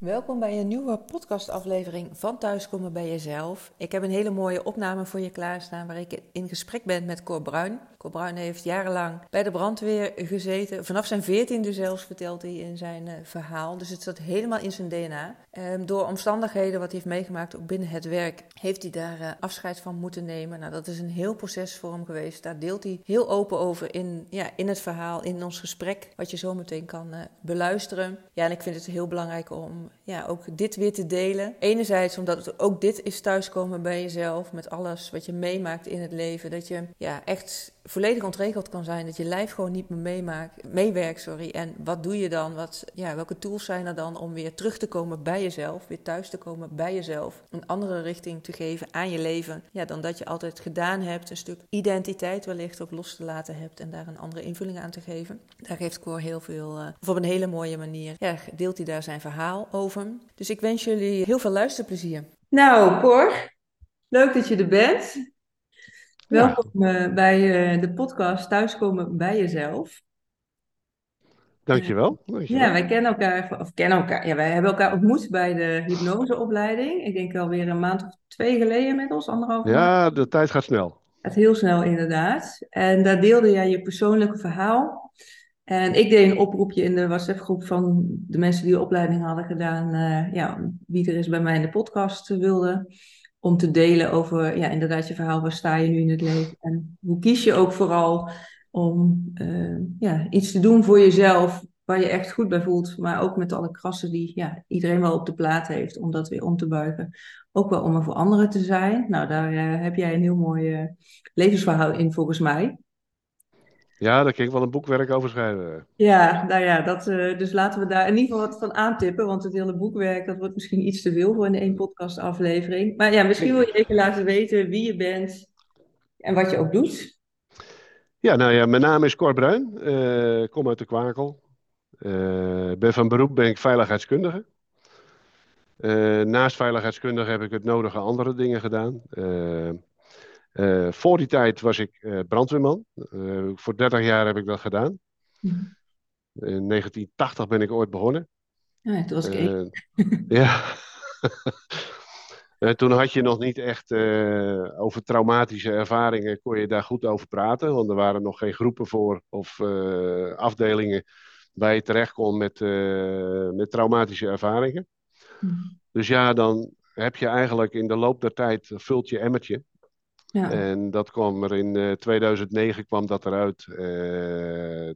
Welkom bij een nieuwe podcastaflevering van Thuiskomen bij Jezelf. Ik heb een hele mooie opname voor je klaarstaan waar ik in gesprek ben met Cor Bruin. Cor Bruin heeft jarenlang bij de brandweer gezeten. Vanaf zijn veertiende zelfs vertelt hij in zijn uh, verhaal. Dus het zat helemaal in zijn DNA. Um, door omstandigheden wat hij heeft meegemaakt, ook binnen het werk, heeft hij daar uh, afscheid van moeten nemen. Nou, dat is een heel proces voor hem geweest. Daar deelt hij heel open over in, ja, in het verhaal, in ons gesprek, wat je zo meteen kan uh, beluisteren. Ja, en ik vind het heel belangrijk om ja, ook dit weer te delen. Enerzijds omdat het ook dit is thuiskomen bij jezelf, met alles wat je meemaakt in het leven. Dat je ja, echt volledig ontregeld kan zijn, dat je lijf gewoon niet meer meemaakt, meewerkt. Sorry. En wat doe je dan? Wat, ja, welke tools zijn er dan om weer terug te komen bij jezelf, weer thuis te komen bij jezelf, een andere richting te geven aan je leven, ja, dan dat je altijd gedaan hebt, een stuk identiteit wellicht ook los te laten hebt en daar een andere invulling aan te geven. Daar geeft Cor heel veel, uh, of op een hele mooie manier, ja, deelt hij daar zijn verhaal over. Dus ik wens jullie heel veel luisterplezier. Nou, Cor, leuk dat je er bent. Welkom ja. uh, bij uh, de podcast Thuiskomen bij Jezelf. Dankjewel. Dankjewel. Ja, wij kennen elkaar, of kennen elkaar, ja, wij hebben elkaar ontmoet bij de hypnoseopleiding. Ik denk alweer een maand of twee geleden inmiddels, anderhalf Ja, maand. de tijd gaat snel. Het heel snel inderdaad. En daar deelde jij je persoonlijke verhaal. En ik deed een oproepje in de WhatsApp-groep van de mensen die de opleiding hadden gedaan. Uh, ja, wie er eens bij mij in de podcast wilde. Om te delen over, ja, inderdaad je verhaal. Waar sta je nu in het leven? En hoe kies je ook vooral om uh, ja, iets te doen voor jezelf. Waar je echt goed bij voelt. Maar ook met alle krassen die ja, iedereen wel op de plaat heeft. Om dat weer om te buigen. Ook wel om er voor anderen te zijn. Nou, daar uh, heb jij een heel mooi levensverhaal in volgens mij. Ja, daar kan ik wel een boekwerk over schrijven. Ja, nou ja, dat, uh, dus laten we daar in ieder geval wat van aantippen. Want het hele boekwerk, dat wordt misschien iets te veel voor in één podcastaflevering. Maar ja, misschien wil je even laten weten wie je bent en wat je ook doet. Ja, nou ja, mijn naam is Cor Bruin. Uh, kom uit de Kwakel. Uh, ben van beroep ben ik veiligheidskundige. naast veiligheidskundige heb ik het nodige andere dingen gedaan. Uh, voor die tijd was ik uh, brandweerman. Uh, voor 30 jaar heb ik dat gedaan. Mm. In 1980 ben ik ooit begonnen. Ja, toen was ik Ja. toen had je nog niet echt over traumatische ervaringen, kon je daar goed over praten. Want er waren nog geen groepen voor of afdelingen waar je terecht kon met, met traumatische ervaringen. Mm. Dus ja, dan heb je eigenlijk in de loop der tijd, vult je emmertje. Ja. En dat kwam er in uh, 2009 kwam dat eruit uh,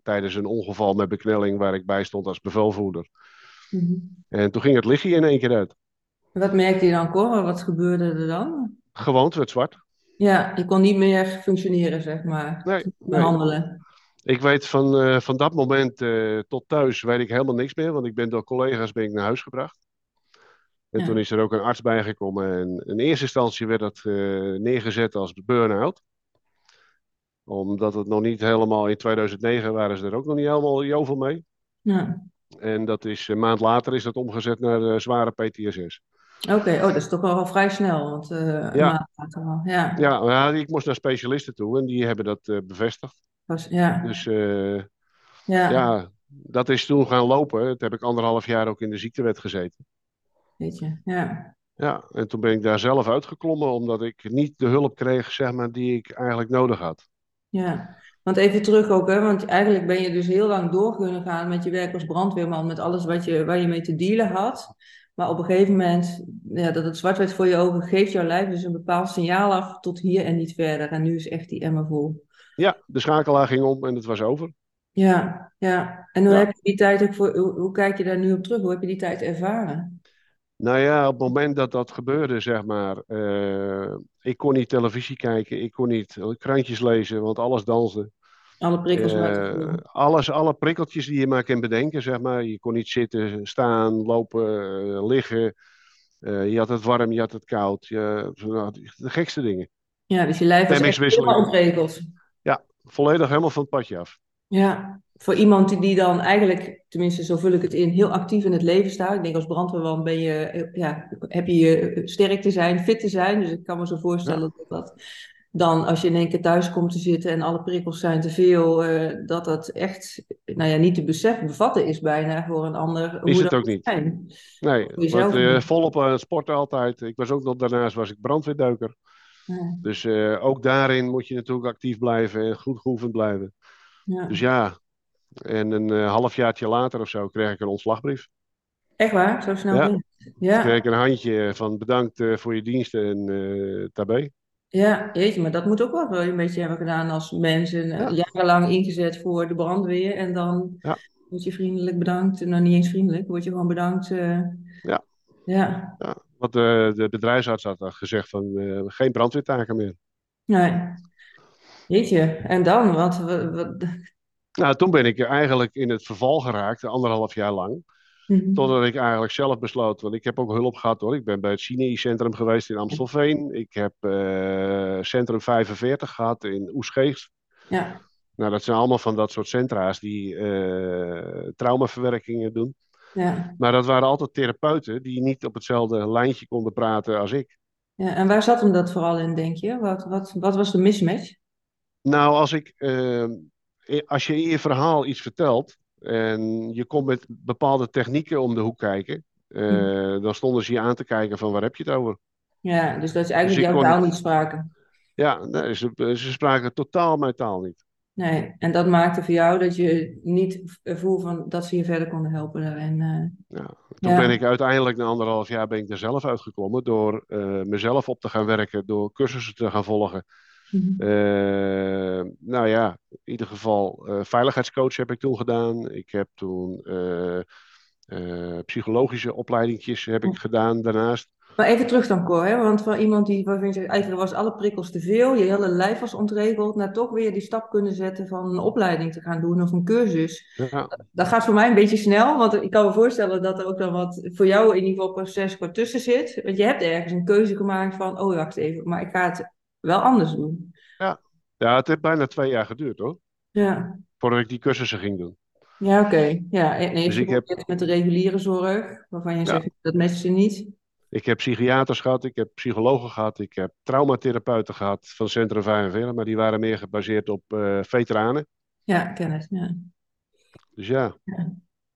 tijdens een ongeval met beknelling waar ik bij stond als bevelvoerder. Mm -hmm. En toen ging het lichtje in één keer uit. Wat merkte je dan, Cor? Wat gebeurde er dan? Gewoon, het werd zwart. Ja, je kon niet meer functioneren, zeg maar. Nee. Behandelen. Nee. Ik weet van, uh, van dat moment uh, tot thuis weet ik helemaal niks meer, want ik ben door collega's ben ik naar huis gebracht. En ja. toen is er ook een arts bijgekomen. En in eerste instantie werd dat uh, neergezet als burn-out. Omdat het nog niet helemaal, in 2009 waren ze er ook nog niet helemaal jovel mee. Ja. En dat is, een maand later is dat omgezet naar uh, zware PTSS. Oké, okay. oh, dat is toch wel vrij snel. Want, uh, ja. Al. Ja. Ja, ja, ik moest naar specialisten toe en die hebben dat uh, bevestigd. Was, ja. Dus uh, ja. ja, dat is toen gaan lopen. Dat heb ik anderhalf jaar ook in de ziektewet gezeten. Weet je, ja. Ja, en toen ben ik daar zelf uitgeklommen omdat ik niet de hulp kreeg, zeg maar, die ik eigenlijk nodig had. Ja, want even terug ook, hè, want eigenlijk ben je dus heel lang door kunnen gaan met je werk als brandweerman, met alles wat je, waar je mee te dealen had. Maar op een gegeven moment, ja, dat het zwart werd voor je ogen, geeft jouw lijf dus een bepaald signaal af tot hier en niet verder. En nu is echt die emmer vol. Ja, de schakelaar ging om en het was over. Ja, ja. En hoe ja. heb je die tijd ook voor, hoe, hoe kijk je daar nu op terug? Hoe heb je die tijd ervaren? Nou ja, op het moment dat dat gebeurde, zeg maar, uh, ik kon niet televisie kijken, ik kon niet krantjes lezen, want alles danste. Alle prikkels uh, alles, alle prikkeltjes die je maar kan bedenken, zeg maar. Je kon niet zitten, staan, lopen, uh, liggen. je had het warm, je had het koud. Je, de gekste dingen. Ja, dus je lijf echt helemaal ontregeld. Ja, volledig helemaal van het padje af. Ja, voor iemand die, die dan eigenlijk, tenminste zo vul ik het in, heel actief in het leven staat. Ik denk als brandweerman ben je, ja, heb je sterk te zijn, fit te zijn. Dus ik kan me zo voorstellen ja. dat dat dan als je in één keer thuis komt te zitten en alle prikkels zijn te veel, uh, dat dat echt, nou ja, niet te beseffen, bevatten is bijna voor een ander. Is het ook niet? Zijn. Nee, want, uh, volop aan het sporten altijd. Ik was ook nog daarnaast was ik brandweerdeuker. Ja. Dus uh, ook daarin moet je natuurlijk actief blijven en goed geoefend blijven. Ja. Dus ja, en een uh, halfjaartje later of zo kreeg ik een ontslagbrief. Echt waar? Zo snel? Ja. ja. kreeg ik een handje van bedankt uh, voor je diensten en uh, tabé. Ja, jeetje, maar dat moet ook wel een beetje hebben gedaan als mensen ja. jarenlang ingezet voor de brandweer. En dan ja. word je vriendelijk bedankt. Nou, niet eens vriendelijk, word je gewoon bedankt. ja. Ja. ja. Want de, de bedrijfsarts had gezegd van geen brandweertaken meer. Nee. Jeetje, en dan? Wat, wat, nou, toen ben ik eigenlijk in het verval geraakt, anderhalf jaar lang. Mm Totdat ik eigenlijk zelf besloot, want ik heb ook hulp gehad hoor. Ik ben bij het Cine-centrum geweest in Amstelveen. Ik heb uh, Centrum 45 gehad in Oesgeest. Ja. Nou, dat zijn allemaal van dat soort centra's die uh, traumaverwerkingen doen. Ja. Maar dat waren altijd therapeuten die niet op hetzelfde lijntje konden praten als ik. Ja, en waar zat hem dat vooral in, denk je? Wat, wat, wat was de mismatch? Nou, als ik uh, als je in je verhaal iets vertelt en je komt met bepaalde technieken om de hoek kijken, uh, dan stonden ze je aan te kijken van waar heb je het over? Ja, dus dat is eigenlijk dus jouw taal niet spraken. Ja, nee, ze, ze spraken totaal mijn taal niet. Nee, en dat maakte voor jou dat je niet voelde van dat ze je verder konden helpen daarin. Uh... Ja, toen ben ik uiteindelijk na anderhalf jaar ben ik er zelf uitgekomen door uh, mezelf op te gaan werken, door cursussen te gaan volgen. Mhm. Eh, nou ja, in ieder geval uh, veiligheidscoach heb ik toen gedaan. Ik heb toen uh, psychologische opleidingjes heb ik gedaan daarnaast. Maar even terug dan, Cor, hè? want van iemand die waarvan je eigenlijk was alle prikkels te veel, je hele lijf was ontregeld, naar toch weer die stap kunnen zetten van een opleiding te gaan doen of een cursus. Ja. Dat gaat voor mij een beetje snel, want ik kan me voorstellen dat er ook dan wat voor jou in ieder geval proces wat tussen zit. Want je hebt ergens een keuze gemaakt van, oh wacht even, maar ik ga het wel anders doen. Ja, ja het heeft bijna twee jaar geduurd hoor. Ja. Voordat ik die cursussen ging doen. Ja, oké. Ja, en dus ik heb... met de reguliere zorg, waarvan je zegt dat mensen niet. Ik heb psychiaters gehad, ik heb psychologen gehad, ik heb traumatherapeuten gehad van Centrum 45, maar die waren meer gebaseerd op uh, veteranen. Ja, kennis, ja. Dus ja. ja.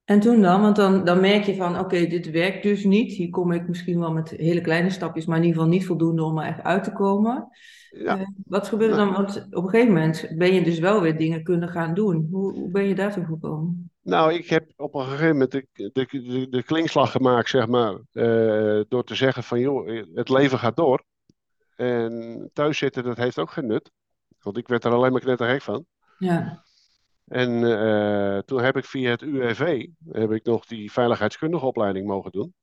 En toen dan? Want dan, dan merk je van, oké, dit werkt dus niet. Hier kom ik misschien wel met hele kleine stapjes, maar in ieder geval niet voldoende om er echt uit te komen. Ja. Uh, wat gebeurde nou. dan? Want op een gegeven moment ben je dus wel weer dingen kunnen gaan doen. Hoe, hoe ben je daartoe gekomen? Nou, ik heb op een gegeven moment de, de, de, de klinkslag gemaakt, zeg maar, uh, door te zeggen van, joh, het leven gaat door. En thuis zitten, dat heeft ook geen nut. Want ik werd er alleen maar knetterhek van. Ja. En uh, toen heb ik via het UWV heb ik nog die veiligheidskundige opleiding mogen doen.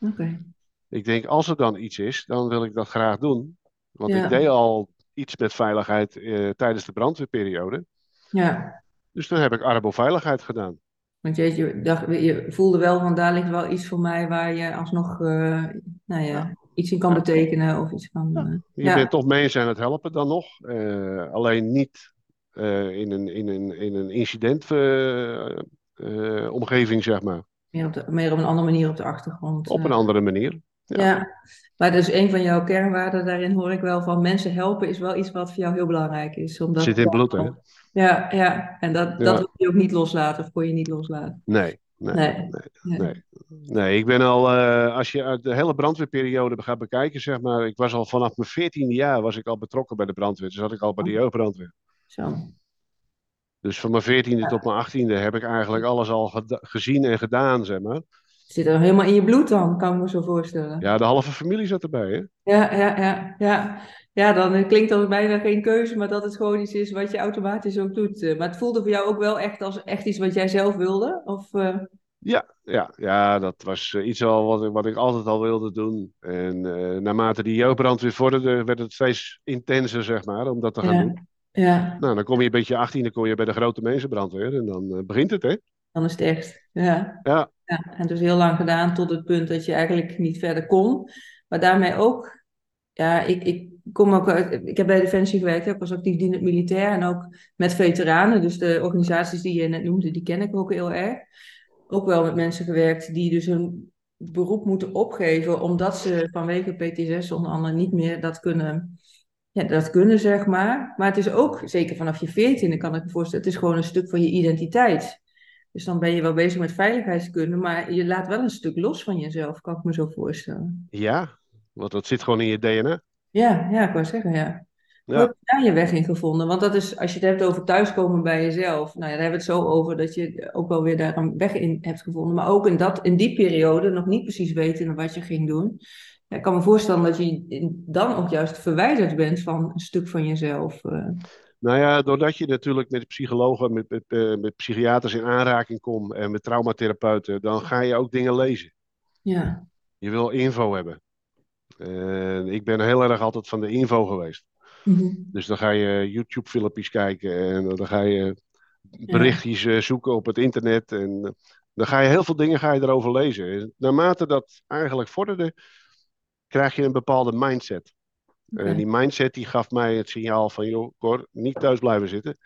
Oké. Ik denk, als er dan iets is, dan wil ik dat graag doen. Want ja. ik deed al iets met veiligheid uh, tijdens de brandweerperiode. Ja. Dus toen heb ik Arbo-veiligheid gedaan. Want je, je, dacht, je voelde wel van daar ligt wel iets voor mij waar je alsnog uh, nou ja, ja, iets in kan betekenen. Of iets van, je bent toch mensen aan het helpen dan nog. alleen niet in, een, in, een, in een incidentomgeving, uh, zeg maar. Meer op, de, meer op een andere manier op de achtergrond. Op een andere manier. Ja. ja. maar dus een van jouw kernwaarden, daarin hoor ik wel van mensen helpen is wel iets wat voor jou heel belangrijk is. Omdat Zit in bloed, hè? Ja, ja. en dat, dat wil je ook niet loslaten of kon je niet loslaten. Nee, Nee, nee. Nee, nee. ik ben al, uh, als je de hele brandweerperiode gaat bekijken, zeg maar, ik was al vanaf mijn veertiende jaar was ik al betrokken bij de brandweer. Dus zat ik al bij de oh. jeugdbrandweer. Zo. Dus van mijn veertiende tot mijn achttiende heb ik eigenlijk alles al gezien en gedaan, zeg maar. Zit er helemaal in je bloed dan, kan ik me zo voorstellen. Ja, de halve familie zat erbij, hè? Ja, ja, ja. Ja, ja dan klinkt dat bijna geen keuze, maar dat het gewoon iets is wat je automatisch ook doet. Eh, maar het voelde voor jou ook wel echt als echt iets wat jij zelf wilde? Of, uh... Ja, ja, ja, dat was eh, iets al wat, wat ik altijd al wilde doen. En uh, naarmate die jeugdbrand weer vorderde, werd het steeds intenser, zeg maar, om dat te gaan doen. Ja. Nou, dan kom je een beetje 18, dan kom je bij de grote mensenbrandweer en dan uh, begint het, hè? Dan is het echt, ja. ja. ja. En dus heel lang gedaan tot het punt dat je eigenlijk niet verder kon. Maar daarmee ook, ja, ik, ik kom ook ik heb bij Defensie gewerkt, ik was actief dienend militair en ook met veteranen. Dus de organisaties die je net noemde, die ken ik ook heel erg. Ook wel met mensen gewerkt die dus hun beroep moeten opgeven omdat ze vanwege PTSS onder andere niet meer dat kunnen ja, dat kunnen, zeg maar. Maar het is ook, zeker vanaf je veertiende kan ik me voorstellen, het is gewoon een stuk van je identiteit. Dus dan ben je wel bezig met veiligheidskunde, maar je laat wel een stuk los van jezelf, kan ik me zo voorstellen. Ja, want dat zit gewoon in je DNA. Ja, ja, ik wou zeggen, ja. Hoe Ja. heb je daar je weg in gevonden? Want dat is, als je het hebt over thuiskomen bij jezelf, nou ja, daar hebben we het zo over dat je ook wel weer daar een weg in hebt gevonden. Maar ook in, dat, in die periode nog niet precies weten wat je ging doen. Ja, ik kan me voorstellen dat je dan ook juist verwijderd bent van een stuk van jezelf. eh. Nou ja, doordat je natuurlijk met psychologen, met, met, eh, met psychiaters in aanraking komt en met traumatherapeuten, dan ga je ook dingen lezen. ja, Je wil info hebben. En ik ben heel erg altijd van de info geweest. Mhm. Dus dan ga je YouTube-filmpjes kijken en dan ga je berichtjes eh, zoeken op het internet. En dan ga je heel veel dingen ga je erover lezen. En naarmate dat eigenlijk vorderde, krijg je een bepaalde mindset. En die mindset die gaf mij het signaal van, joh, Cor, niet thuis blijven zitten.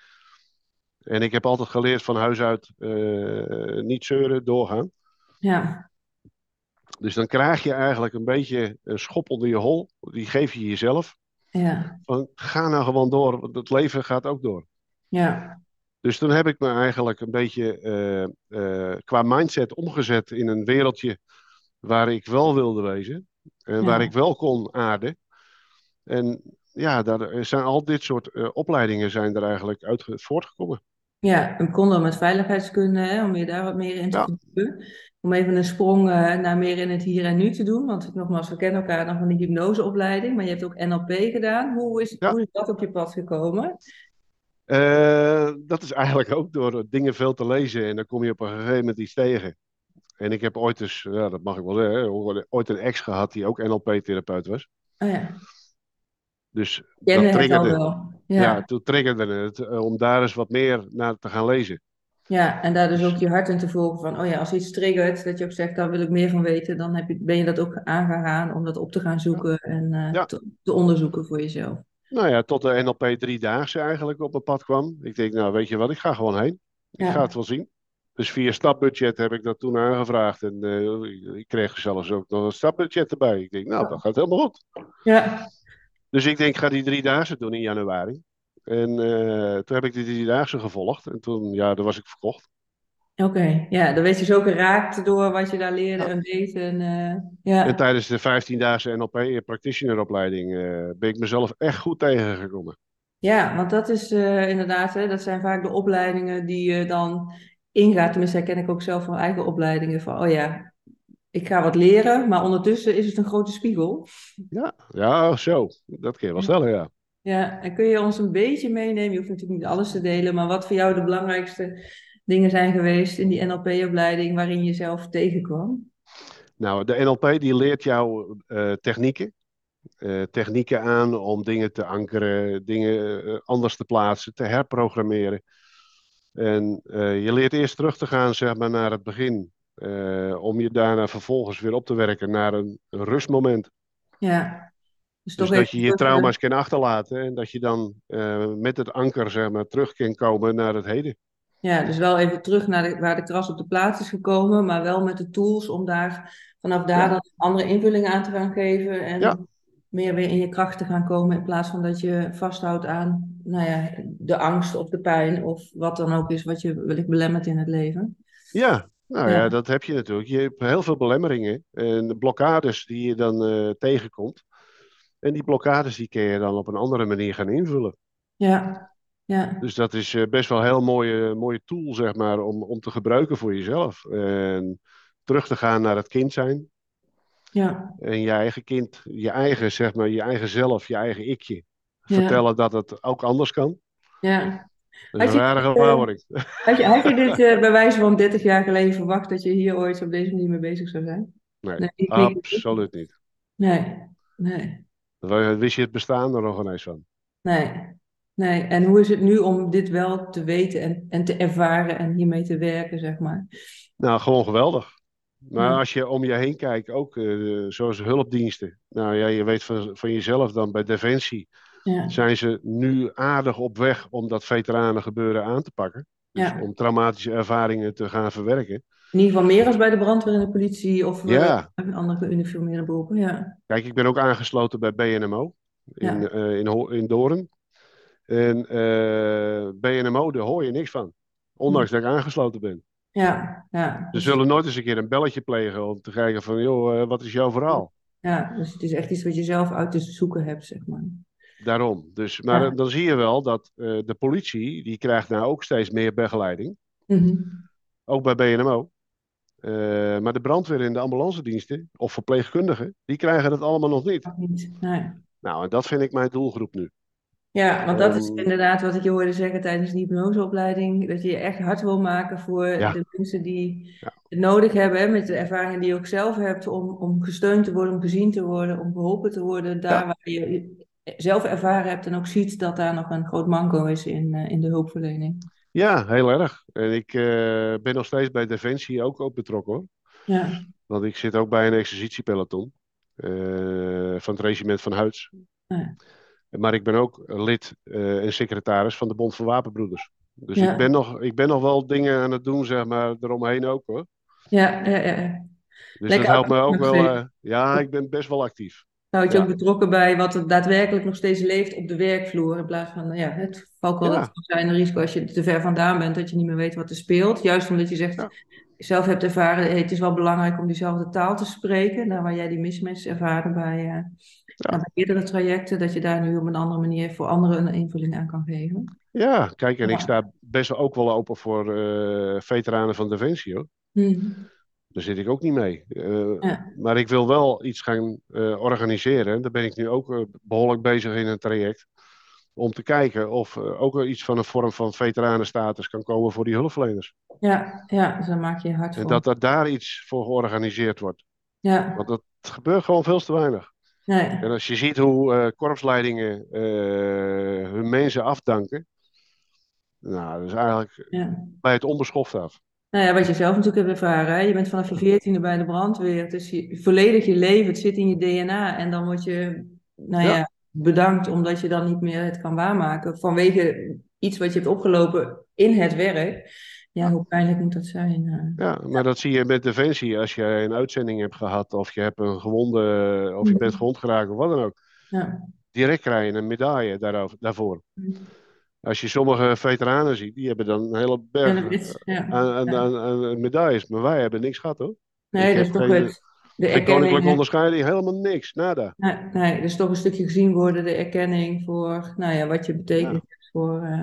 En ik heb altijd geleerd van huis uit, eh, niet zeuren, doorgaan. ja, Dus dan krijg je eigenlijk een beetje een schop onder je hol. Die geef je jezelf. ja, Van, ga nou gewoon door, want het leven gaat ook door. ja, Dus toen heb ik me eigenlijk een beetje eh, eh, qua mindset omgezet in een wereldje waar ik wel wilde wezen. En waar ik wel kon aarden. En ja, daar zijn al dit soort eh, opleidingen zijn er eigenlijk uit ge- voortgekomen. ja. En kon dan met veiligheidskunde, hè, om je daar wat meer in te Ja. verdiepen. Om even een sprong eh, naar meer in het hier en nu te doen. Want nogmaals, we kennen elkaar dan van de hypnoseopleiding, maar je hebt ook NLP gedaan. Hoe is, Ja. hoe is dat op je pad gekomen? Eh, dat is eigenlijk ook door dingen veel te lezen en dan kom je op een gegeven moment iets tegen. En ik heb ooit dus, ja, dat mag ik wel zeggen, ooit een ex gehad die ook NLP-therapeut was. Oh ja, Dus kende dat het al triggerde. wel. Ja. Ja, toen triggerde het eh, om daar eens wat meer naar te gaan lezen. ja, en daar dus ook je hart in te volgen van, oh ja, als iets triggert, dat je ook zegt, daar wil ik meer van weten, dan heb je, ben je dat ook aangegaan om dat op te gaan zoeken en eh, Ja. te, te onderzoeken voor jezelf. Nou ja, tot de NLP driedaagse eigenlijk op mijn pad kwam. Ik denk, nou weet je wat, ik ga gewoon heen. Ik Ja. ga het wel zien. Dus via stapbudget heb ik dat toen aangevraagd. En eh, ik kreeg zelfs ook nog een stapbudget erbij. Ik denk, nou, dat gaat helemaal goed. Ja, Dus ik denk, ik ga die driedaagse doen in januari. En eh, toen heb ik die driedaagse gevolgd. En toen, ja, dan was ik verkocht. oké. Ja, dan werd je zo geraakt door wat je daar leerde Ja. en deed. En, eh, ja. En tijdens de 15-daagse NLP practitioneropleiding eh, ben ik mezelf echt goed tegengekomen. Ja, want dat is eh, inderdaad, hè, dat zijn vaak de opleidingen die je dan ingaat. Tenminste, herken ik ook zelf van eigen opleidingen. Van, oh ja, ik ga wat leren, maar ondertussen is het een grote spiegel. Ja, ja, zo. Dat kun je wel stellen, ja. Ja, en kun je ons een beetje meenemen? Je hoeft natuurlijk niet alles te delen, maar wat voor jou de belangrijkste dingen zijn geweest in die NLP-opleiding waarin je zelf tegenkwam? Nou, de NLP die leert jou eh, technieken. Eh, technieken aan om dingen te ankeren, dingen eh, anders te plaatsen, te herprogrammeren. En eh, je leert eerst terug te gaan zeg maar, naar het begin, eh, om je daarna vervolgens weer op te werken naar een, een rustmoment. Ja, dus Dus dat je je trauma's kan achterlaten en dat je dan eh, met het anker zeg maar, terug kan komen naar het heden. Ja, dus wel even terug naar de, waar de kras op de plaats is gekomen, maar wel met de tools om daar vanaf daar Ja. dan andere invulling aan te gaan geven en Ja. Meer weer in je kracht te gaan komen in plaats van dat je vasthoudt aan nou ja, de angst of de pijn of wat dan ook is wat je wellicht belemmert in het leven. Ja, nou Ja. ja, dat heb je natuurlijk. Je hebt heel veel belemmeringen en blokkades die je dan eh, tegenkomt. En die blokkades die kun je dan op een andere manier gaan invullen. Ja, ja, Dus dat is eh, best wel een heel mooie, mooie tool, zeg maar, om, om te gebruiken voor jezelf. En terug te gaan naar het kind zijn. Ja, En je eigen kind, je eigen, zeg maar, je eigen zelf, je eigen ikje. Vertellen dat het ook anders kan. ja. Dat is een rare eh, gewaarwording. Had je, had je dit eh, bij wijze van 30 jaar geleden verwacht dat je hier ooit op deze manier mee bezig zou zijn? Nee, nee, absoluut niet. Nee, nee. Wist je het bestaan er nog ineens van? Nee, nee. En hoe is het nu om dit wel te weten en, en te ervaren en hiermee te werken, zeg maar? Nou, gewoon geweldig. Maar als je om je heen kijkt, ook eh, zoals hulpdiensten. Nou ja, je weet van, van jezelf dan bij Defensie. Ja, Zijn ze nu aardig op weg om dat veteranen gebeuren aan te pakken? Dus Ja. om traumatische ervaringen te gaan verwerken. in ieder geval meer als bij de brandweer en de politie of eh, Ja. andere geuniformeerde beroepen. Ja, Kijk, ik ben ook aangesloten bij BNMO. in, Ja. eh, in, in Doorn. En BNMO, daar hoor je niks van. Ondanks dat ik aangesloten ben. Ja, ja. Ze zullen nooit eens een keer een belletje plegen om te kijken van, joh, eh, wat is jouw verhaal? Ja, dus het is echt iets wat je zelf uit te zoeken hebt, zeg maar. Daarom. Dus, maar Ja. dan zie je wel dat eh, de politie, die krijgt nou ook steeds meer begeleiding. Mhm. Ook bij BNMO. Eh, maar de brandweer en de ambulancediensten, of verpleegkundigen, die krijgen dat allemaal nog niet. Niet. Nee. Nou, en dat vind ik mijn doelgroep nu. Ja, want dat is Ehm. inderdaad wat ik je hoorde zeggen tijdens de hypnoseopleiding. Dat je je echt hard wil maken voor Ja. de mensen die Ja. het nodig hebben. Hè, met de ervaring die je ook zelf hebt. Om, om gesteund te worden, om gezien te worden, om geholpen te worden. Daar Ja. waar je zelf ervaren hebt en ook ziet dat daar nog een groot manco is in, eh, in de hulpverlening. Ja, heel erg. En ik eh, ben nog steeds bij Defensie ook, ook betrokken hoor. Ja, Want ik zit ook bij een exercitiepeloton eh, van het regiment van Huids. Ja. Maar ik ben ook lid eh, en secretaris van de Bond van Wapenbroeders. Dus Ja. ik, ben nog, ik ben nog wel dingen aan het doen, zeg maar, eromheen ook hoor. ja, ja. ja. Dus Lekker dat helpt me ook wel. eh, ja, ik ben best wel actief. Nou, dat je Ja. ook betrokken bij wat er daadwerkelijk nog steeds leeft op de werkvloer. In plaats van, ja, het valt wel Ja. het zijn risico als je te ver vandaan bent, dat je niet meer weet wat er speelt. Juist omdat je zegt, Ja. zelf hebt ervaren, hey, het is wel belangrijk om diezelfde taal te spreken. Nou, waar jij die mismatch ervaren bij, bij eerdere trajecten, dat je daar nu op een andere manier voor anderen een invulling aan kan geven. Ja, kijk, en ik Ja. sta best wel ook wel open voor eh, veteranen van Defensie hoor. Hm. Daar zit ik ook niet mee. Eh, Ja. Maar ik wil wel iets gaan eh, organiseren. En daar ben ik nu ook eh, behoorlijk bezig in een traject. Om te kijken of ook iets van een vorm van veteranenstatus kan komen voor die hulpverleners. Ja, ja, dus daar maak je je hard En dat er daar iets voor georganiseerd wordt. Ja, Want dat gebeurt gewoon veel te weinig. Nee. En als je ziet hoe eh, korpsleidingen eh, hun mensen afdanken. Nou, dat is eigenlijk Ja. bij het onbeschoft af. Nou ja, wat je zelf natuurlijk hebt ervaren. Hè? Je bent vanaf je veertiende bij de brandweer. Het is je, volledig je leven. Het zit in je DNA. En dan word je nou ja. Ja. bedankt omdat je dan niet meer het kan waarmaken. Vanwege iets wat je hebt opgelopen in het werk. Ja, hoe pijnlijk moet dat zijn? eh? Ja, maar dat zie je met Defensie. Als je een uitzending hebt gehad of je hebt een gewonde, of je bent gewond geraakt of wat dan ook. Ja. Direct krijg je een medaille daarover, daarvoor. Mhm. Als je sommige veteranen ziet, die hebben dan een hele berg is, ja. aan, aan, medailles. Maar wij hebben niks gehad hoor. Nee, ik dat is toch geen- het, de erkenning. koninklijke onderscheiding, helemaal niks, nada. Nee, nee, dat is toch een stukje gezien worden, de erkenning voor nou ja, wat je betekent voor. eh,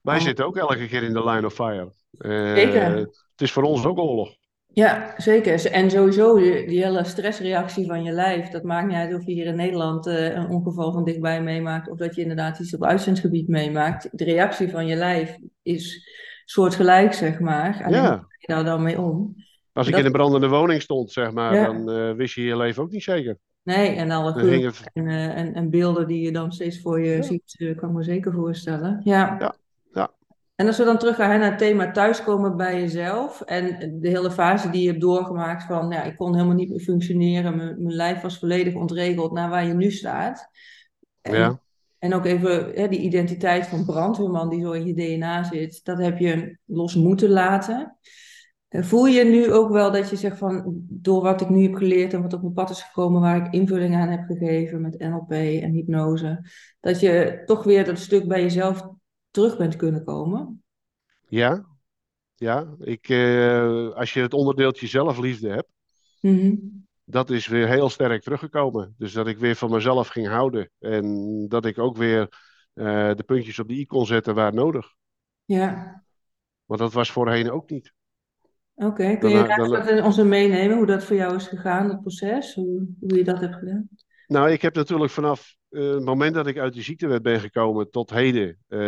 Wij zitten ook elke keer in de line of fire. Eh, Zeker. Het is voor ons ook oorlog. Ja, zeker. En sowieso die, hele stressreactie van je lijf. Dat maakt niet uit of je hier in Nederland eh, een ongeval van dichtbij meemaakt. Of dat je inderdaad iets op uitzendsgebied meemaakt. De reactie van je lijf is soortgelijk, zeg maar. Alleen Ja. hoe ga je daar dan mee om? Als ik Dat- in een brandende woning stond, zeg maar, Ja. dan eh, wist je je leven ook niet zeker. Nee, en alle geuren het, en, en, en beelden die je dan steeds voor je Ja. ziet, kan ik me zeker voorstellen. Ja. En als we dan teruggaan naar het thema thuiskomen bij jezelf en de hele fase die je hebt doorgemaakt van, ja, ik kon helemaal niet meer functioneren, mijn, mijn lijf was volledig ontregeld naar waar je nu staat. En, Ja. en ook even hè, die identiteit van brandweerman die zo in je DNA zit, dat heb je los moeten laten. Eh, Voel je nu ook wel dat je zegt van, door wat ik nu heb geleerd en wat op mijn pad is gekomen, waar ik invulling aan heb gegeven met NLP en hypnose, dat je toch weer dat stuk bij jezelf terug bent kunnen komen? ja, ja. Ik, eh, als je het onderdeeltje zelfliefde hebt, Mhm. dat is weer heel sterk teruggekomen. Dus dat ik weer van mezelf ging houden. En dat ik ook weer eh, de puntjes op de i kon zetten waar nodig. Ja, Want dat was voorheen ook niet. oké. Kun je dan- in ons meenemen, hoe dat voor jou is gegaan, dat proces? Hoe, hoe je dat hebt gedaan? Nou, ik heb natuurlijk vanaf eh, het moment dat ik uit die ziektewet ben gekomen tot heden, eh,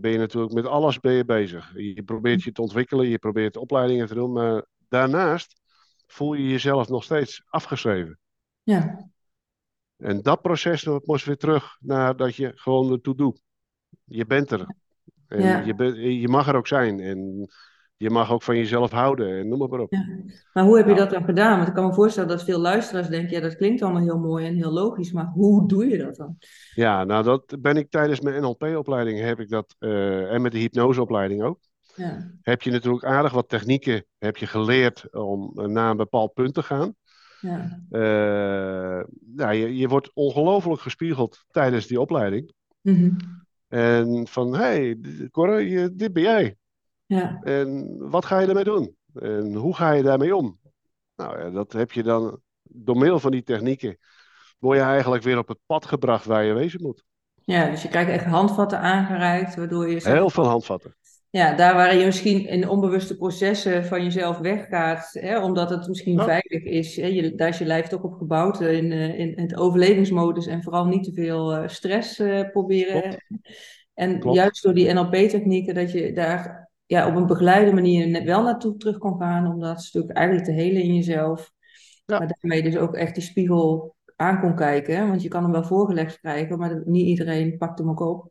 ben je natuurlijk met alles ben je bezig. Je probeert je te ontwikkelen, je probeert opleidingen te doen, maar daarnaast voel je jezelf nog steeds afgeschreven. Ja, En dat proces dat moest weer terug naar dat je gewoon ertoe doet. Je bent er. En Ja. je, je mag er ook zijn. En je mag ook van jezelf houden. En noem maar, maar op. maar hoe heb je Ja. dat dan gedaan? Want ik kan me voorstellen dat veel luisteraars denken, ja, dat klinkt allemaal heel mooi en heel logisch, maar hoe doe je dat dan? Ja, nou dat ben ik tijdens mijn NLP-opleiding heb ik dat. eh, en met de hypnoseopleiding ook. Ja, Heb je natuurlijk aardig wat technieken heb je geleerd om naar een bepaald punt te gaan. ja, Eh, nou, je, je wordt ongelooflijk gespiegeld tijdens die opleiding. Mhm. En van, hé, hey, Corre, dit ben jij. Ja. En wat ga je ermee doen? En hoe ga je daarmee om? Nou ja, dat heb je dan door middel van die technieken. Word je eigenlijk weer op het pad gebracht waar je wezen moet. ja, dus je krijgt echt handvatten aangereikt, waardoor je Heel veel handvatten. Ja, daar waar je misschien in onbewuste processen van jezelf weggaat, hè, omdat het misschien Ja. veilig is. Hè, je, daar is je lijf toch op gebouwd eh, in, eh, in het overlevingsmodus en vooral niet te veel eh, stress proberen. Klopt. En Klopt. juist door die NLP-technieken, dat je daar ja, op een begeleide manier net wel naartoe terug kan gaan, om dat stuk eigenlijk te helen in jezelf. Ja. Maar daarmee dus ook echt die spiegel aan kon kijken. Want je kan hem wel voorgelegd krijgen, maar niet iedereen pakt hem ook op.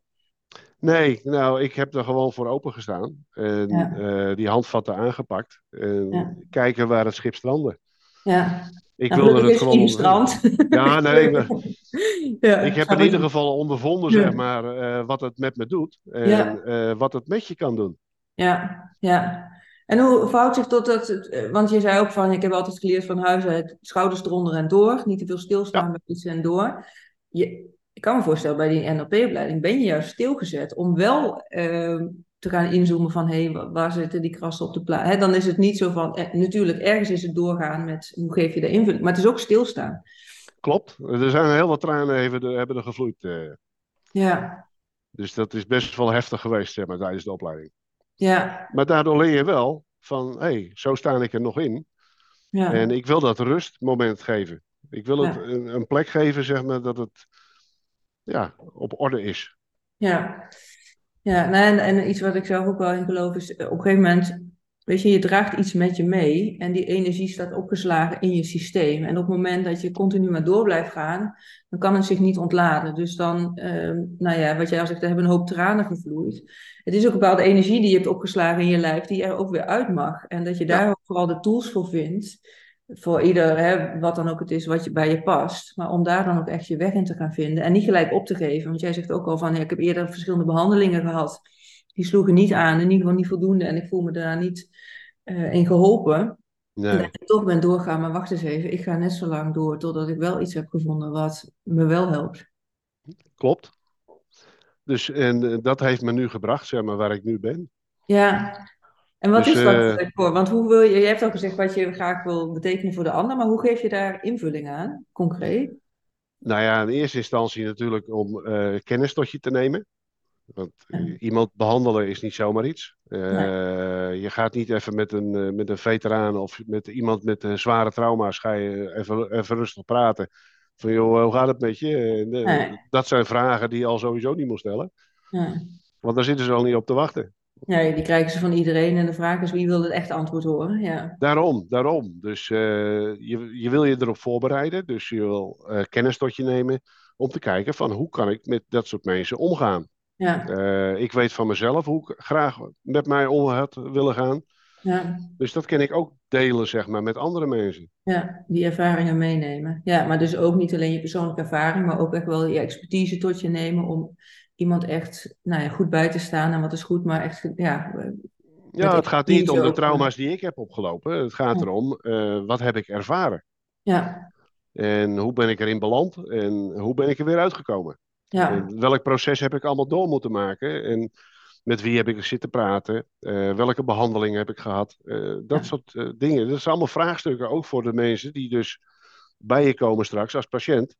Nee, nou, ik heb er gewoon voor opengestaan. En Ja. eh, die handvatten aangepakt. En Ja. kijken waar het schip strandde. Ja. Ik Nou, wilde het gewoon. gestrand. Ja, nee, maar Ja, ik heb in ieder geval ondervonden, Ja. zeg maar, eh, wat het met me doet. En Ja. eh, wat het met je kan doen. Ja, ja. En hoe verhoudt zich tot dat, eh, want je zei ook van, ik heb altijd geleerd van huis uit, schouders eronder en door, niet te veel stilstaan bij iets en door. Je, ik kan me voorstellen, bij die NLP-opleiding ben je juist stilgezet om wel ehm, te gaan inzoomen van, hé, hey, waar zitten die krassen op de plaat? Dan is het niet zo van, eh, natuurlijk, ergens is het doorgaan met, hoe geef je de invulling, maar het is ook stilstaan. Klopt. Er zijn heel wat tranen even, hebben er gevloeid. eh. Ja, dus dat is best wel heftig geweest, zeg maar, tijdens de opleiding. Ja, Maar daardoor leer je wel van, hé, hey, zo sta ik er nog in. ja. En ik wil dat rustmoment geven. Ik wil het Ja. een, een plek geven, zeg maar, dat het ja, op orde is. Ja, ja nou, en, en iets wat ik zelf ook wel in geloof is, eh, op een gegeven moment, weet je, je draagt iets met je mee en die energie staat opgeslagen in je systeem. En op het moment dat je continu maar door blijft gaan, dan kan het zich niet ontladen. Dus dan, ehm, nou ja, wat jij al zegt, er hebben een hoop tranen gevloeid. Het is ook een bepaalde energie die je hebt opgeslagen in je lijf, die er ook weer uit mag. En dat je Ja. daar ook vooral de tools voor vindt. Voor ieder, hè, wat dan ook het is wat je, bij je past. Maar om daar dan ook echt je weg in te gaan vinden. En niet gelijk op te geven. Want jij zegt ook al van, ja, ik heb eerder verschillende behandelingen gehad. Die sloegen niet aan, in ieder geval niet voldoende. En ik voel me daar niet eh, in geholpen. En Nee, ik toch ben doorgaan, maar wacht eens even. Ik ga net zo lang door totdat ik wel iets heb gevonden wat me wel helpt. klopt. Dus en eh, dat heeft me nu gebracht, zeg maar, waar ik nu ben. Ja. En wat Dus, is dat eh, voor? Want hoe wil je, je hebt al gezegd wat je graag wil betekenen voor de ander, maar hoe geef je daar invulling aan, concreet? Nou ja, in eerste instantie natuurlijk om eh, kennis tot je te nemen. Want eh, Ja. iemand behandelen is niet zomaar iets. Eh, Nee. Je gaat niet even met een, eh, met een veteraan of met iemand met zware trauma's ga je even, even rustig praten. Van joh, hoe gaat het met je? Nee. Dat zijn vragen die je al sowieso niet moet stellen. Want daar zitten ze al niet op te wachten. Ja, die krijgen ze van iedereen en de vraag is wie wil het echt antwoord horen? Ja. Daarom, daarom. Dus je, je wil je erop voorbereiden. Dus je wil eh, kennis tot je nemen om te kijken van hoe kan ik met dat soort mensen omgaan. Ja, Eh, ik weet van mezelf hoe ik graag met mij om had willen gaan. ja, Dus dat kan ik ook delen, zeg maar, met andere mensen. ja, die ervaringen meenemen. Ja, maar dus ook niet alleen je persoonlijke ervaring, maar ook echt wel je expertise tot je nemen om iemand echt nou ja, goed bij te staan. En wat is goed, maar echt, ja, Ja, Met het gaat niet om de ook, trauma's die ik heb opgelopen. Het gaat Ja. erom, eh, wat heb ik ervaren? ja, En hoe ben ik erin beland? En hoe ben ik er weer uitgekomen? Ja, En welk proces heb ik allemaal door moeten maken? En met wie heb ik zitten praten? Eh, welke behandelingen heb ik gehad? Eh, dat Ja. soort eh, dingen. Dat zijn allemaal vraagstukken ook voor de mensen die dus bij je komen straks als patiënt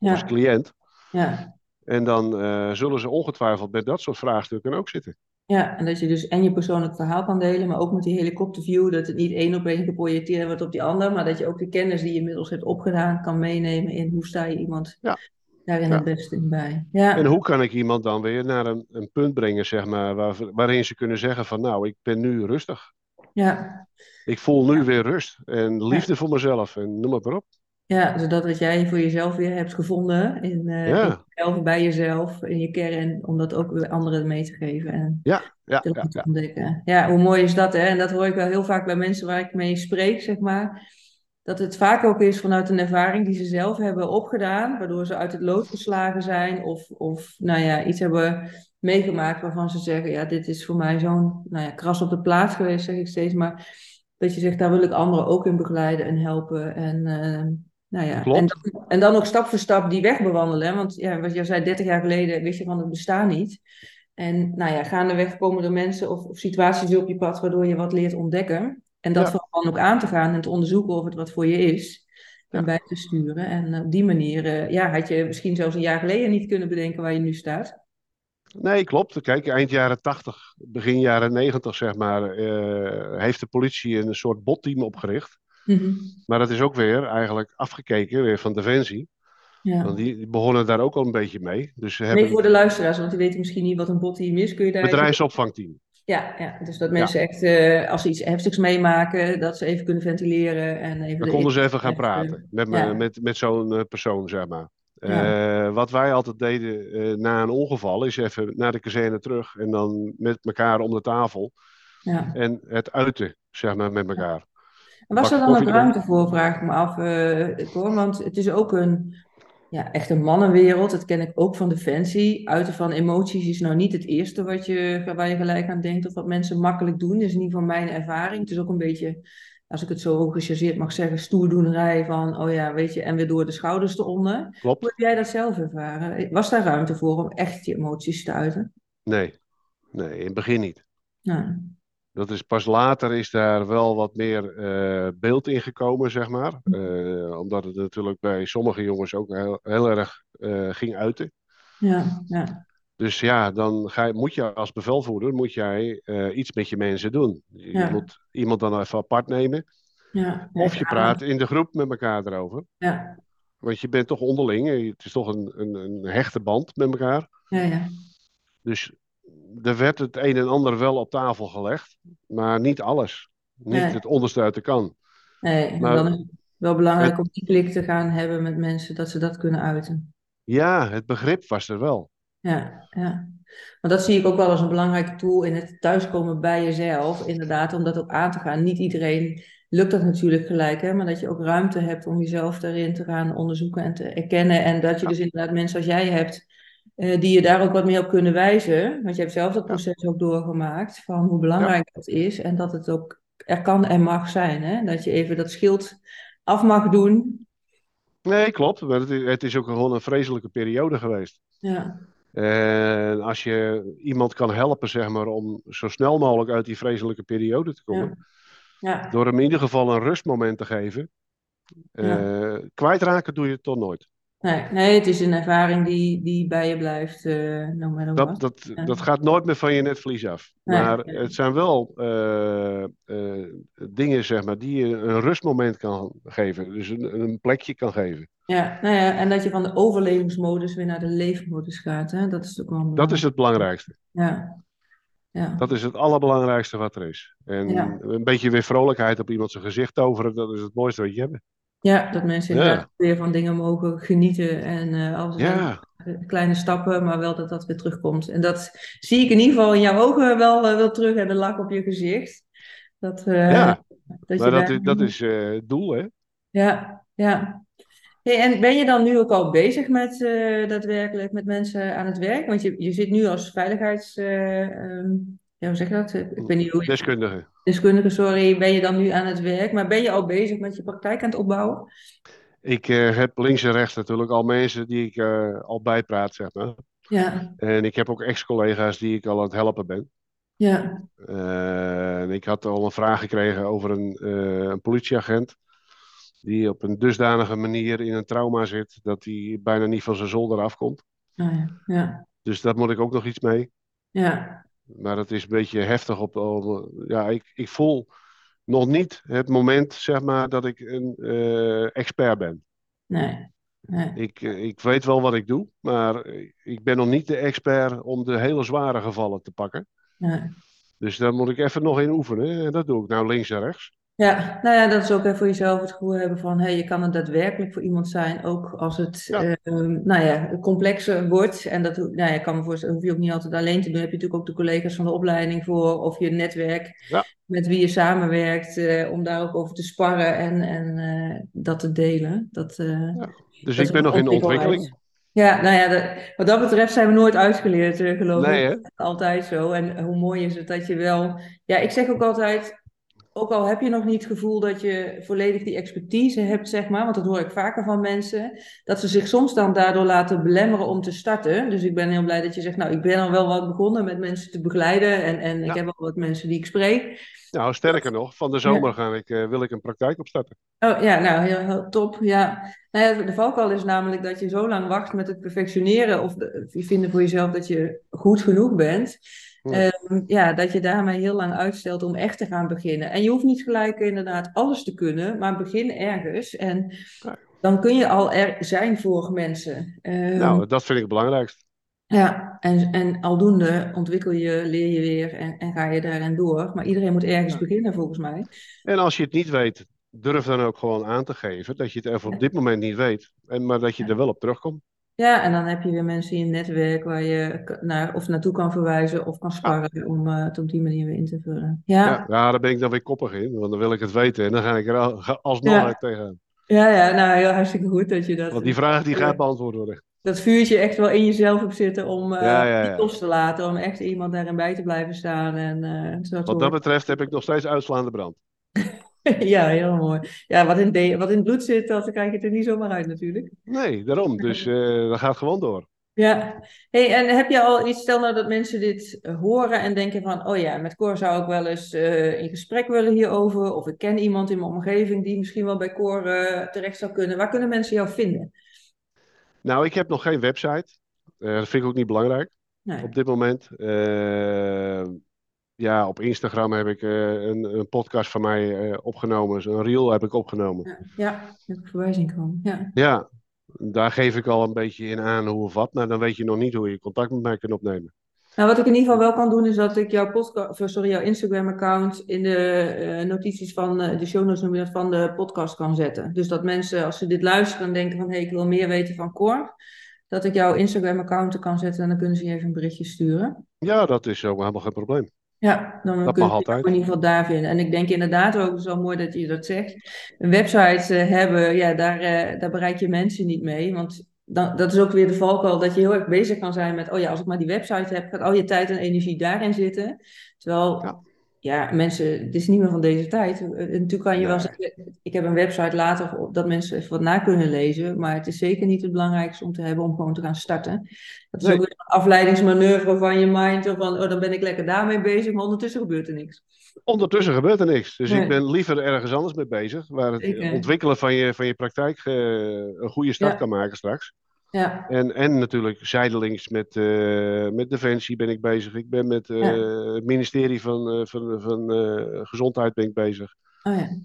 of als ja, cliënt. ja. En dan eh, zullen ze ongetwijfeld met dat soort vraagstukken ook zitten. Ja, en dat je dus en je persoonlijk verhaal kan delen, maar ook met die helikopterview, dat het niet één op één geprojecteerd wordt op die ander, maar dat je ook de kennis die je inmiddels hebt opgedaan kan meenemen in hoe sta je iemand Ja. Daarin het beste in bij. Ja, En hoe kan ik iemand dan weer naar een, een punt brengen, zeg maar, waar, waarin ze kunnen zeggen van nou, ik ben nu rustig. ja, Ik voel nu weer rust en liefde voor mezelf en noem het maar op. ja, zodat wat jij voor jezelf weer hebt gevonden in, eh, Ja. in jezelf, bij jezelf, in je kern, om dat ook weer anderen mee te geven en Ja, ja, te ontdekken. Ja, hoe mooi is dat, hè? En dat hoor ik wel heel vaak bij mensen waar ik mee spreek, zeg maar. Dat het vaak ook is vanuit een ervaring die ze zelf hebben opgedaan, waardoor ze uit het lood geslagen zijn of, of nou ja, iets hebben meegemaakt waarvan ze zeggen, ja, dit is voor mij zo'n nou ja, kras op de plaats geweest, zeg ik steeds. Maar dat je zegt, daar wil ik anderen ook in begeleiden en helpen. En eh, Nou ja, Klopt. en dan, en dan ook stap voor stap die weg bewandelen. Want ja, wat jij zei, 30 jaar geleden wist je van het bestaan niet. En nou ja, gaandeweg komen er mensen of, of situaties op je pad waardoor je wat leert ontdekken. En dat Ja. dan ook aan te gaan en te onderzoeken of het wat voor je is. En bij te sturen. En op die manier eh, ja, had je misschien zelfs een jaar geleden niet kunnen bedenken waar je nu staat. Nee, klopt. Kijk, eind jaren 80, begin jaren 90, zeg maar, eh, heeft de politie een soort botteam opgericht. Mhm. Maar dat is ook weer eigenlijk afgekeken weer van Defensie. Ja. Want die, begonnen daar ook al een beetje mee. Dus ze Nee, hebben voor de luisteraars, want die weten misschien niet wat een botteam is. Kun je daar bedrijfsopvangteam. Ja, ja, dus dat mensen echt, eh, als ze iets heftigs meemaken, dat ze even kunnen ventileren en even... Dan de konden ze even gaan eh, praten met, me- ja. met, met zo'n eh, persoon, zeg maar. Ja. Wat wij altijd deden na een ongeval is even naar de kazerne terug en dan met elkaar om de tafel Ja. en het uiten, zeg maar, met elkaar. En was er dan ook ruimte voor, vraag ik me af, Cor? Want het is ook een, ja, echt een mannenwereld. Dat ken ik ook van Defensie. Uiten van emoties is nou niet het eerste wat je, waar je gelijk aan denkt of wat mensen makkelijk doen. Dat is in ieder geval mijn ervaring. Het is ook een beetje, als ik het zo gechargeerd mag zeggen, stoerdoenerij van, oh ja, weet je, en weer door de schouders eronder. Hoe Klopt? heb jij dat zelf ervaren? Was daar ruimte voor om echt je emoties te uiten? Nee. Nee, in het begin niet. Nou, Dat is pas later is daar wel wat meer eh, beeld in gekomen, zeg maar. Eh, omdat het natuurlijk bij sommige jongens ook heel, heel erg eh, ging uiten. ja, ja, Dus ja, dan ga je, moet je als bevelvoerder moet jij, iets met je mensen doen. Je Ja. moet iemand dan even apart nemen. ja. Of je praat in de groep met elkaar erover. Ja, Want je bent toch onderling. Het is toch een, een, een hechte band met elkaar. ja, ja. Dus er werd het een en ander wel op tafel gelegd. Maar niet alles. Niet Nee. het onderste uit de kan. Nee, Maar- dan is het wel belangrijk om die klik te gaan hebben met mensen, dat ze dat kunnen uiten. Ja, het begrip was er wel. Ja, ja. Maar dat zie ik ook wel als een belangrijke tool in het thuiskomen bij jezelf. Inderdaad, om dat ook aan te gaan. Niet iedereen lukt dat natuurlijk gelijk, hè, maar dat je ook ruimte hebt om jezelf daarin te gaan onderzoeken en te erkennen. En dat je dus inderdaad mensen als jij hebt, eh, die je daar ook wat meer op kunnen wijzen. Want je hebt zelf dat proces ook doorgemaakt van hoe belangrijk dat is. En dat het ook er kan en mag zijn. Hè? Dat je even dat schild af mag doen. Nee, klopt. Het is, het is ook gewoon een vreselijke periode geweest. Ja, En als je iemand kan helpen, zeg maar, om zo snel mogelijk uit die vreselijke periode te komen. ja, Door hem in ieder geval een rustmoment te geven. eh, kwijtraken doe je het toch nooit. Nee, nee, het is een ervaring die, die bij je blijft, eh no matter Dat, what. dat, Ja. dat gaat nooit meer van je netvlies af. Nee, maar nee. het zijn wel eh, eh, dingen, zeg maar, die je een rustmoment kan geven. Dus een, een plekje kan geven. Ja, nou ja, en dat je van de overlevingsmodus weer naar de leefmodus gaat, hè? Dat is ook wel Dat is het belangrijkste. Ja, ja, Dat is het allerbelangrijkste wat er is. En Ja. een beetje weer vrolijkheid op iemand zijn gezicht toveren, dat is het mooiste wat je hebt. Ja, dat mensen Ja. weer van dingen mogen genieten en alles Ja, kleine stappen, maar wel dat dat weer terugkomt. En dat zie ik in ieder geval in jouw ogen wel, eh, wel terug en de lach op je gezicht. Dat, eh, ja. dat maar dat daar- dat is het doel, hè? Ja, ja. Hey, en ben je dan nu ook al bezig met daadwerkelijk met mensen aan het werk? Want je, je zit nu als veiligheids... eh, ehm, ja, hoe zeg je dat? Ik weet niet hoe je... Deskundige. Deskundige, sorry. Ben je dan nu aan het werk? Maar ben je al bezig met je praktijk aan het opbouwen? Ik eh, heb links en rechts natuurlijk al mensen die ik eh, al bijpraat, zeg maar. Ja, En ik heb ook ex-collega's die ik al aan het helpen ben. ja, en ik had al een vraag gekregen over een, een politieagent. Die op een dusdanige manier in een trauma zit dat hij bijna niet van zijn zolder afkomt. nou ja, ja, Dus daar moet ik ook nog iets mee. ja, Maar het is een beetje heftig op. ja, ik, ik voel nog niet het moment, zeg maar, dat ik een eh, expert ben. nee, nee, Ik, eh, ik weet wel wat ik doe, maar ik ben nog niet de expert om de hele zware gevallen te pakken. nee. Dus daar moet ik even nog in oefenen. En dat doe ik nou links en rechts. Ja, nou ja, dat is ook even voor jezelf het gevoel hebben van, hey, je kan het daadwerkelijk voor iemand zijn, ook als het, Ja. ehm, nou ja, complexer wordt. En dat, nou ja, kan me voorstellen, hoef je ook niet altijd alleen te doen. Heb je natuurlijk ook de collega's van de opleiding voor, of je netwerk Ja. met wie je samenwerkt, eh, om daar ook over te sparren en, en eh, dat te delen. Dat, eh, Dus dat ik ben nog in ontwikkeling. Ja, nou ja, dat- wat dat betreft zijn we nooit uitgeleerd, eh, geloof Nee, ik. hè? Dat is Altijd zo. En hoe mooi is het dat je wel, ja, ik zeg ook altijd. Ook al heb je nog niet het gevoel dat je volledig die expertise hebt, zeg maar, want dat hoor ik vaker van mensen, dat ze zich soms dan daardoor laten belemmeren om te starten. Dus ik ben heel blij dat je zegt, nou, ik ben al wel wat begonnen met mensen te begeleiden en, en ik heb al wat mensen die ik spreek. Nou, sterker nog, van de zomer ga ik, uh, wil ik een praktijk opstarten. Oh ja, nou, heel, heel top. Ja. Nou ja, de valkuil is namelijk dat je zo lang wacht met het perfectioneren of de, je vinden voor jezelf dat je goed genoeg bent. Ja. Um, ja, dat je daarmee heel lang uitstelt om echt te gaan beginnen. En je hoeft niet gelijk inderdaad alles te kunnen, maar begin ergens. En dan kun je al er zijn voor mensen. Um, nou, dat vind ik het belangrijkste. Ja, en, en aldoende ontwikkel je, leer je weer en, en ga je daarin door. Maar iedereen moet ergens ja. beginnen, volgens mij. En als je het niet weet, durf dan ook gewoon aan te geven dat je het even op dit moment niet weet. En, maar dat je er wel op terugkomt. Ja, en dan heb je weer mensen in een netwerk waar je naar, of naartoe kan verwijzen of kan sparren ja. om uh, het op die manier weer in te vullen. Ja. Ja, ja, daar ben ik dan weer koppig in, want dan wil ik het weten en dan ga ik er al, alsnog Ja. tegenaan. Ja, ja, nou heel hartstikke goed dat je dat. Want die vraag die gaat beantwoord worden. Dat vuurtje echt wel in jezelf op zitten om eh, niet los te laten, om echt iemand daarin bij te blijven staan. En, eh, zo te Wat dat betreft heb ik nog steeds uitslaande brand. Ja, heel mooi. Ja, wat in, de, wat in het bloed zit, dat krijg je er niet zomaar uit natuurlijk. Nee, daarom. Dus eh dat gaat gewoon door. Ja, hey, en heb je al iets, stel nou dat mensen dit eh, horen en denken van, oh ja, met Cor zou ik wel eens eh, in gesprek willen hierover, of ik ken iemand in mijn omgeving die misschien wel bij Cor eh, terecht zou kunnen. Waar kunnen mensen jou vinden? Nou, ik heb nog geen website. Dat vind ik ook niet belangrijk Nee. op dit moment. Eh, ja, op Instagram heb ik eh, een, een podcast van mij eh, opgenomen. Een reel heb ik opgenomen. Ja, ja, heb ik voorbij zien komen. Ja. Ja, daar geef ik al een beetje in aan hoe of wat. Maar dan weet je nog niet hoe je contact met mij kunt opnemen. Nou, wat ik in ieder geval wel kan doen, is dat ik jouw, podcast, of, sorry, jouw Instagram-account in de eh, notities van eh, de show notes noem je dat, van de podcast kan zetten. Dus dat mensen, als ze dit luisteren, denken van hé, ik wil meer weten van Cor, dat ik jouw Instagram-account er kan zetten en dan kunnen ze je even een berichtje sturen. Ja, dat is ook helemaal geen probleem. Ja, dan Dat kun je altijd. in ieder geval daar vinden. En ik denk inderdaad ook, het is wel mooi dat je dat zegt, een website eh, hebben, ja, daar, eh, daar bereik je mensen niet mee. Want dan, dat is ook weer de valkuil dat je heel erg bezig kan zijn met, oh ja, als ik maar die website heb, gaat al je tijd en energie daarin zitten. Terwijl, Ja. Ja, mensen, het is niet meer van deze tijd. Eh, Natuurlijk kan je wel zeggen, ik heb een website later dat mensen even wat na kunnen lezen, maar het is zeker niet het belangrijkste om te hebben om gewoon te gaan starten. Dat is ook een afleidingsmanoeuvre van je mind, of van, oh, dan ben ik lekker daarmee bezig, maar ondertussen gebeurt er niks. Ondertussen gebeurt er niks. Dus Nee. ik ben liever ergens anders mee bezig. Waar het ontwikkelen van je, van je praktijk eh, een goede start Ja. kan maken straks. Ja, En, en natuurlijk zijdelings met, eh, met Defensie ben ik bezig. Ik ben met eh, Ja. het ministerie van, eh, van, van Gezondheid ben ik bezig. oh ja.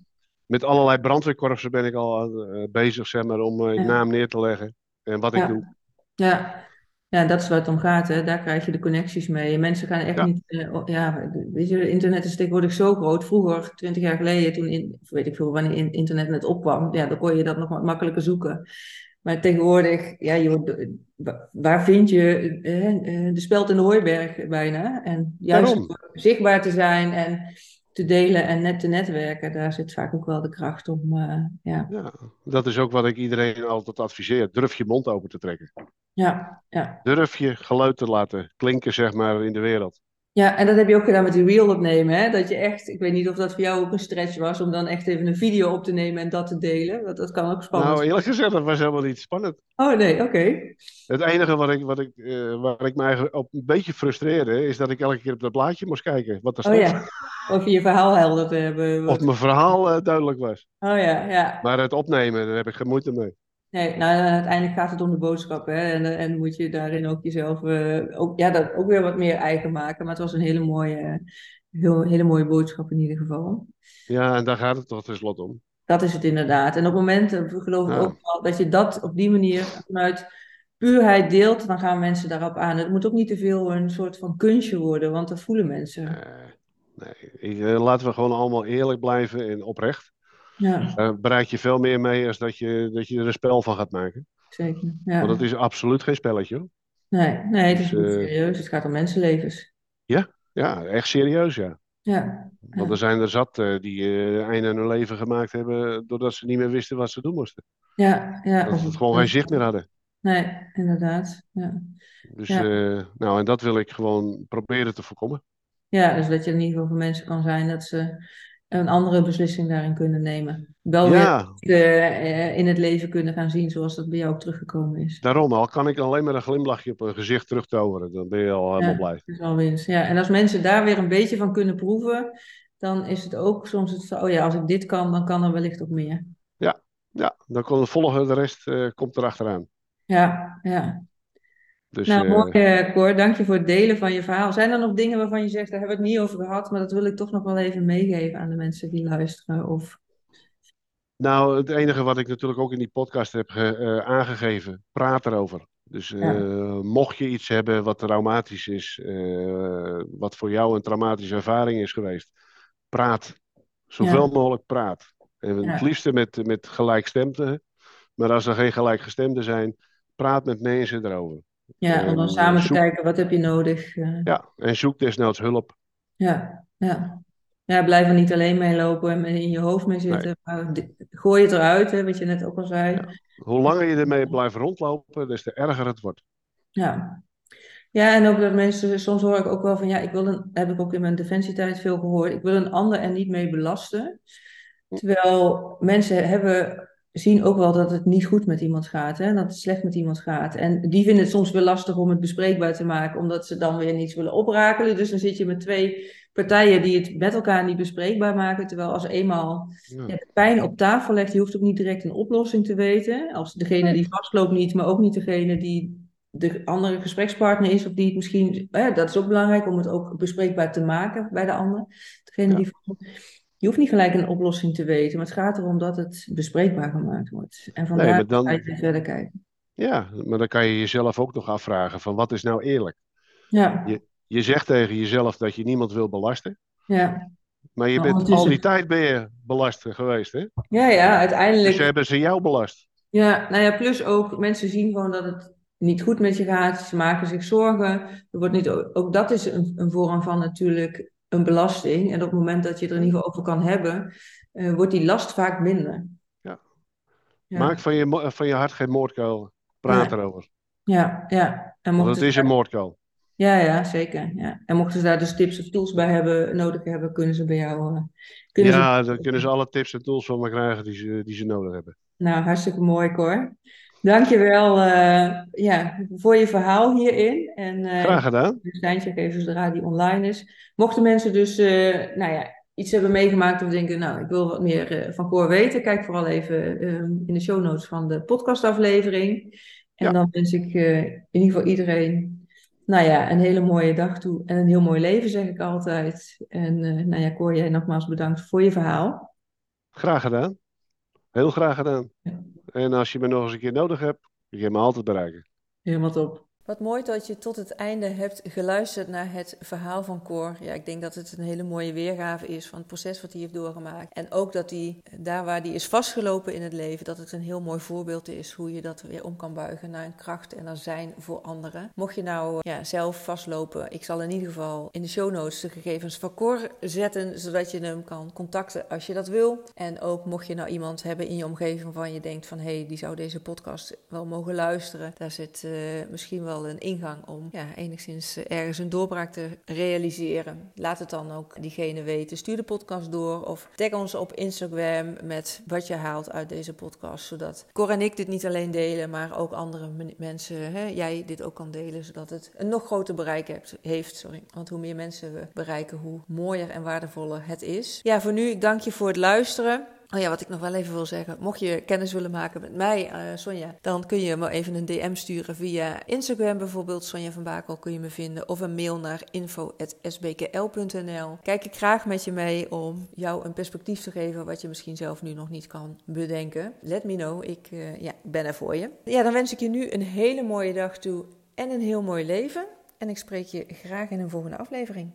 Met allerlei brandweerkorpsen ben ik al bezig, zeg maar, om Ja. naam neer te leggen. En wat ik doe. Ja. Ja, dat is waar het om gaat, hè. Daar krijg je de connecties mee. Mensen gaan echt niet... ja, weet je, internet is tegenwoordig zo groot. Vroeger, twintig jaar geleden, toen in, weet ik veel wanneer in- internet net opkwam, ja, dan kon je dat nog wat makkelijker zoeken. Maar tegenwoordig, ja, je, waar vind je eh, eh, de speld in de hooiberg bijna? En juist zichtbaar te zijn en te delen en net te netwerken, daar zit vaak ook wel de kracht om, eh, ja. Ja, dat is ook wat ik iedereen altijd adviseer. Durf je mond open te trekken. Ja, ja. Durf je geluid te laten klinken, zeg maar, in de wereld. Ja, en dat heb je ook gedaan met die reel opnemen, hè? Dat je echt, ik weet niet of dat voor jou ook een stretch was, om dan echt even een video op te nemen en dat te delen. Want dat kan ook spannend Nou, eerlijk gezegd, dat was helemaal niet spannend. Oh nee, oké. Het enige wat ik, wat ik, eh, waar ik me eigenlijk op een beetje frustreerde, is dat ik elke keer op dat blaadje moest kijken. Wat er Oh ja. Of je je verhaal helder te hebben. Of mijn verhaal eh, duidelijk was. Oh ja, ja. Maar het opnemen, daar heb ik geen moeite mee. Nee, nou, uiteindelijk gaat het om de boodschap, hè? En, eh, en moet je daarin ook jezelf eh, ook, ja, dat ook weer wat meer eigen maken. Maar het was een hele mooie, heel, hele mooie boodschap in ieder geval. Ja, en daar gaat het toch tenslotte om. Dat is het inderdaad. En op het moment, eh, geloof ik Ja. ook wel, dat je dat op die manier vanuit puurheid deelt, dan gaan mensen daarop aan. Het moet ook niet te veel een soort van kunstje worden, want dat voelen mensen. Eh, nee, eh, laten we gewoon allemaal eerlijk blijven en oprecht. Ja, Daar bereik je veel meer mee als dat je, dat je er een spel van gaat maken. zeker. Ja. Want het is absoluut geen spelletje. Hoor. Nee, nee, het is Dus, niet eh, serieus. Het gaat om mensenlevens. Ja, echt serieus, ja. Ja, Want Ja. er zijn er zat eh, die eh einde aan hun leven gemaakt hebben doordat ze niet meer wisten wat ze doen moesten. ja, ja. Dat of- ze het gewoon geen zicht meer hadden. Nee, inderdaad. Ja. Dus, Ja. eh, nou, en dat wil ik gewoon proberen te voorkomen. Ja, dus dat je in ieder geval voor mensen kan zijn dat ze een andere beslissing daarin kunnen nemen. Wel Ja. weer eh, in het leven kunnen gaan zien zoals dat bij jou ook teruggekomen is. Daarom, al kan ik alleen maar een glimlachje op een gezicht terugtoveren, dan ben je al helemaal Ja. blij. Dat is al winst. Ja, en als mensen daar weer een beetje van kunnen proeven, dan is het ook soms het zo, oh ja, als ik dit kan, dan kan er wellicht ook meer. Ja, dan komt het volgen, de rest eh, komt erachteraan. Ja, ja. Dus Nou, eh, mooi, eh, Cor. Dank je voor het delen van je verhaal. Zijn er nog dingen waarvan je zegt, daar hebben we het niet over gehad, maar dat wil ik toch nog wel even meegeven aan de mensen die luisteren? Of, Nou, het enige wat ik natuurlijk ook in die podcast heb eh, aangegeven, praat erover. Dus Ja. mocht je iets hebben wat traumatisch is, wat voor jou een traumatische ervaring is geweest, praat. Zoveel mogelijk praat. En Ja. het liefste met, met gelijkstemden. Maar als er geen gelijkgestemden zijn, praat met mensen erover. Ja, om dan En, samen te kijken, wat heb je nodig? eh, Ja, en zoek desnoods hulp. Ja, ja. Ja, blijf er niet alleen mee lopen en in je hoofd mee zitten. Maar gooi het eruit, hè, wat je net ook al zei. Ja. Hoe langer je ermee blijft rondlopen, des te erger het wordt. Ja. Ja, en ook dat mensen, soms hoor ik ook wel van, ja, ik wil een, heb ik ook in mijn defensietijd veel gehoord, ik wil een ander er niet mee belasten. Terwijl mensen hebben, zien ook wel dat het niet goed met iemand gaat, hè, dat het slecht met iemand gaat. En die vinden het soms weer lastig om het bespreekbaar te maken, omdat ze dan weer niets willen oprakelen. Dus dan zit je met twee partijen die het met elkaar niet bespreekbaar maken. Terwijl als eenmaal Ja. ja, de pijn op tafel legt, je hoeft ook niet direct een oplossing te weten. Als degene die vastloopt niet, maar ook niet degene die de andere gesprekspartner is, of die het misschien, hè, dat is ook belangrijk om het ook bespreekbaar te maken bij de ander. Degene Ja. die, je hoeft niet gelijk een oplossing te weten, maar het gaat erom dat het bespreekbaar gemaakt wordt. En vandaar maar dan- ga je verder kijken. Ja, maar dan kan je jezelf ook nog afvragen van wat is nou eerlijk? Ja, Je- Je zegt tegen jezelf dat je niemand wil belasten, ja. maar je bent al die tijd ben je belast geweest, hè? Ja, ja, uiteindelijk. Dus hebben ze jou belast. Ja, nou ja, plus ook mensen zien gewoon dat het niet goed met je gaat. Ze maken zich zorgen. Er wordt niet, ook dat is een, een vorm van natuurlijk een belasting. En op het moment dat je er in ieder geval over kan hebben, eh, wordt die last vaak minder. Ja. Ja, Maak van je, mo- van je hart geen moordkuil. Praat erover. ja, ja. En Want mochten het is een moordkuil. Ja, ja, zeker. Ja. En mochten ze daar dus tips of tools bij hebben, nodig hebben, kunnen ze bij jou. eh, kunnen ze- Ja, dan kunnen ze alle tips en tools van me krijgen die ze, die ze nodig hebben. Nou, hartstikke mooi, Cor. Dankjewel eh ja, voor je verhaal hierin. En, eh, Graag gedaan. een seintje geven zodra die online is. Mochten mensen dus eh, nou ja, iets hebben meegemaakt of denken, nou, ik wil wat meer van Cor weten, kijk vooral even eh, in de show notes van de podcastaflevering. En Ja. dan wens ik in ieder geval iedereen, nou ja, een hele mooie dag toe en een heel mooi leven, zeg ik altijd. En eh, nou ja, Cor, jij nogmaals bedankt voor je verhaal. Graag gedaan. Heel graag gedaan. Ja. En als je me nog eens een keer nodig hebt, kun je me altijd bereiken. Helemaal top. Wat mooi dat je tot het einde hebt geluisterd naar het verhaal van Cor. Ja, ik denk dat het een hele mooie weergave is van het proces wat hij heeft doorgemaakt. En ook dat hij, daar waar hij is vastgelopen in het leven, dat het een heel mooi voorbeeld is hoe je dat weer om kan buigen naar een kracht en naar zijn voor anderen. Mocht je nou ja, zelf vastlopen, ik zal in ieder geval in de show notes de gegevens van Cor zetten, zodat je hem kan contacten als je dat wil. En ook mocht je nou iemand hebben in je omgeving waarvan je denkt van hé, hey, die zou deze podcast wel mogen luisteren. Daar zit eh, misschien wel een ingang om ja, enigszins eh, ergens een doorbraak te realiseren. Laat het dan ook diegene weten. Stuur de podcast door of tag ons op Instagram met wat je haalt uit deze podcast. Zodat Cor en ik dit niet alleen delen, maar ook andere men- mensen, hè, jij dit ook kan delen. Zodat het een nog groter bereik heeft. Sorry. Want hoe meer mensen we bereiken, hoe mooier en waardevoller het is. Ja, voor nu, dank je voor het luisteren. Oh ja, wat ik nog wel even wil zeggen. Mocht je kennis willen maken met mij, eh, Sonja, dan kun je me even een DM sturen via Instagram bijvoorbeeld. Sonja van Bakel kun je me vinden. Of een mail naar info.sbkl.nl. Kijk ik graag met je mee om jou een perspectief te geven wat je misschien zelf nu nog niet kan bedenken. Let me know, ik eh, ja, ben er voor je. Ja, dan wens ik je nu een hele mooie dag toe en een heel mooi leven. En ik spreek je graag in een volgende aflevering.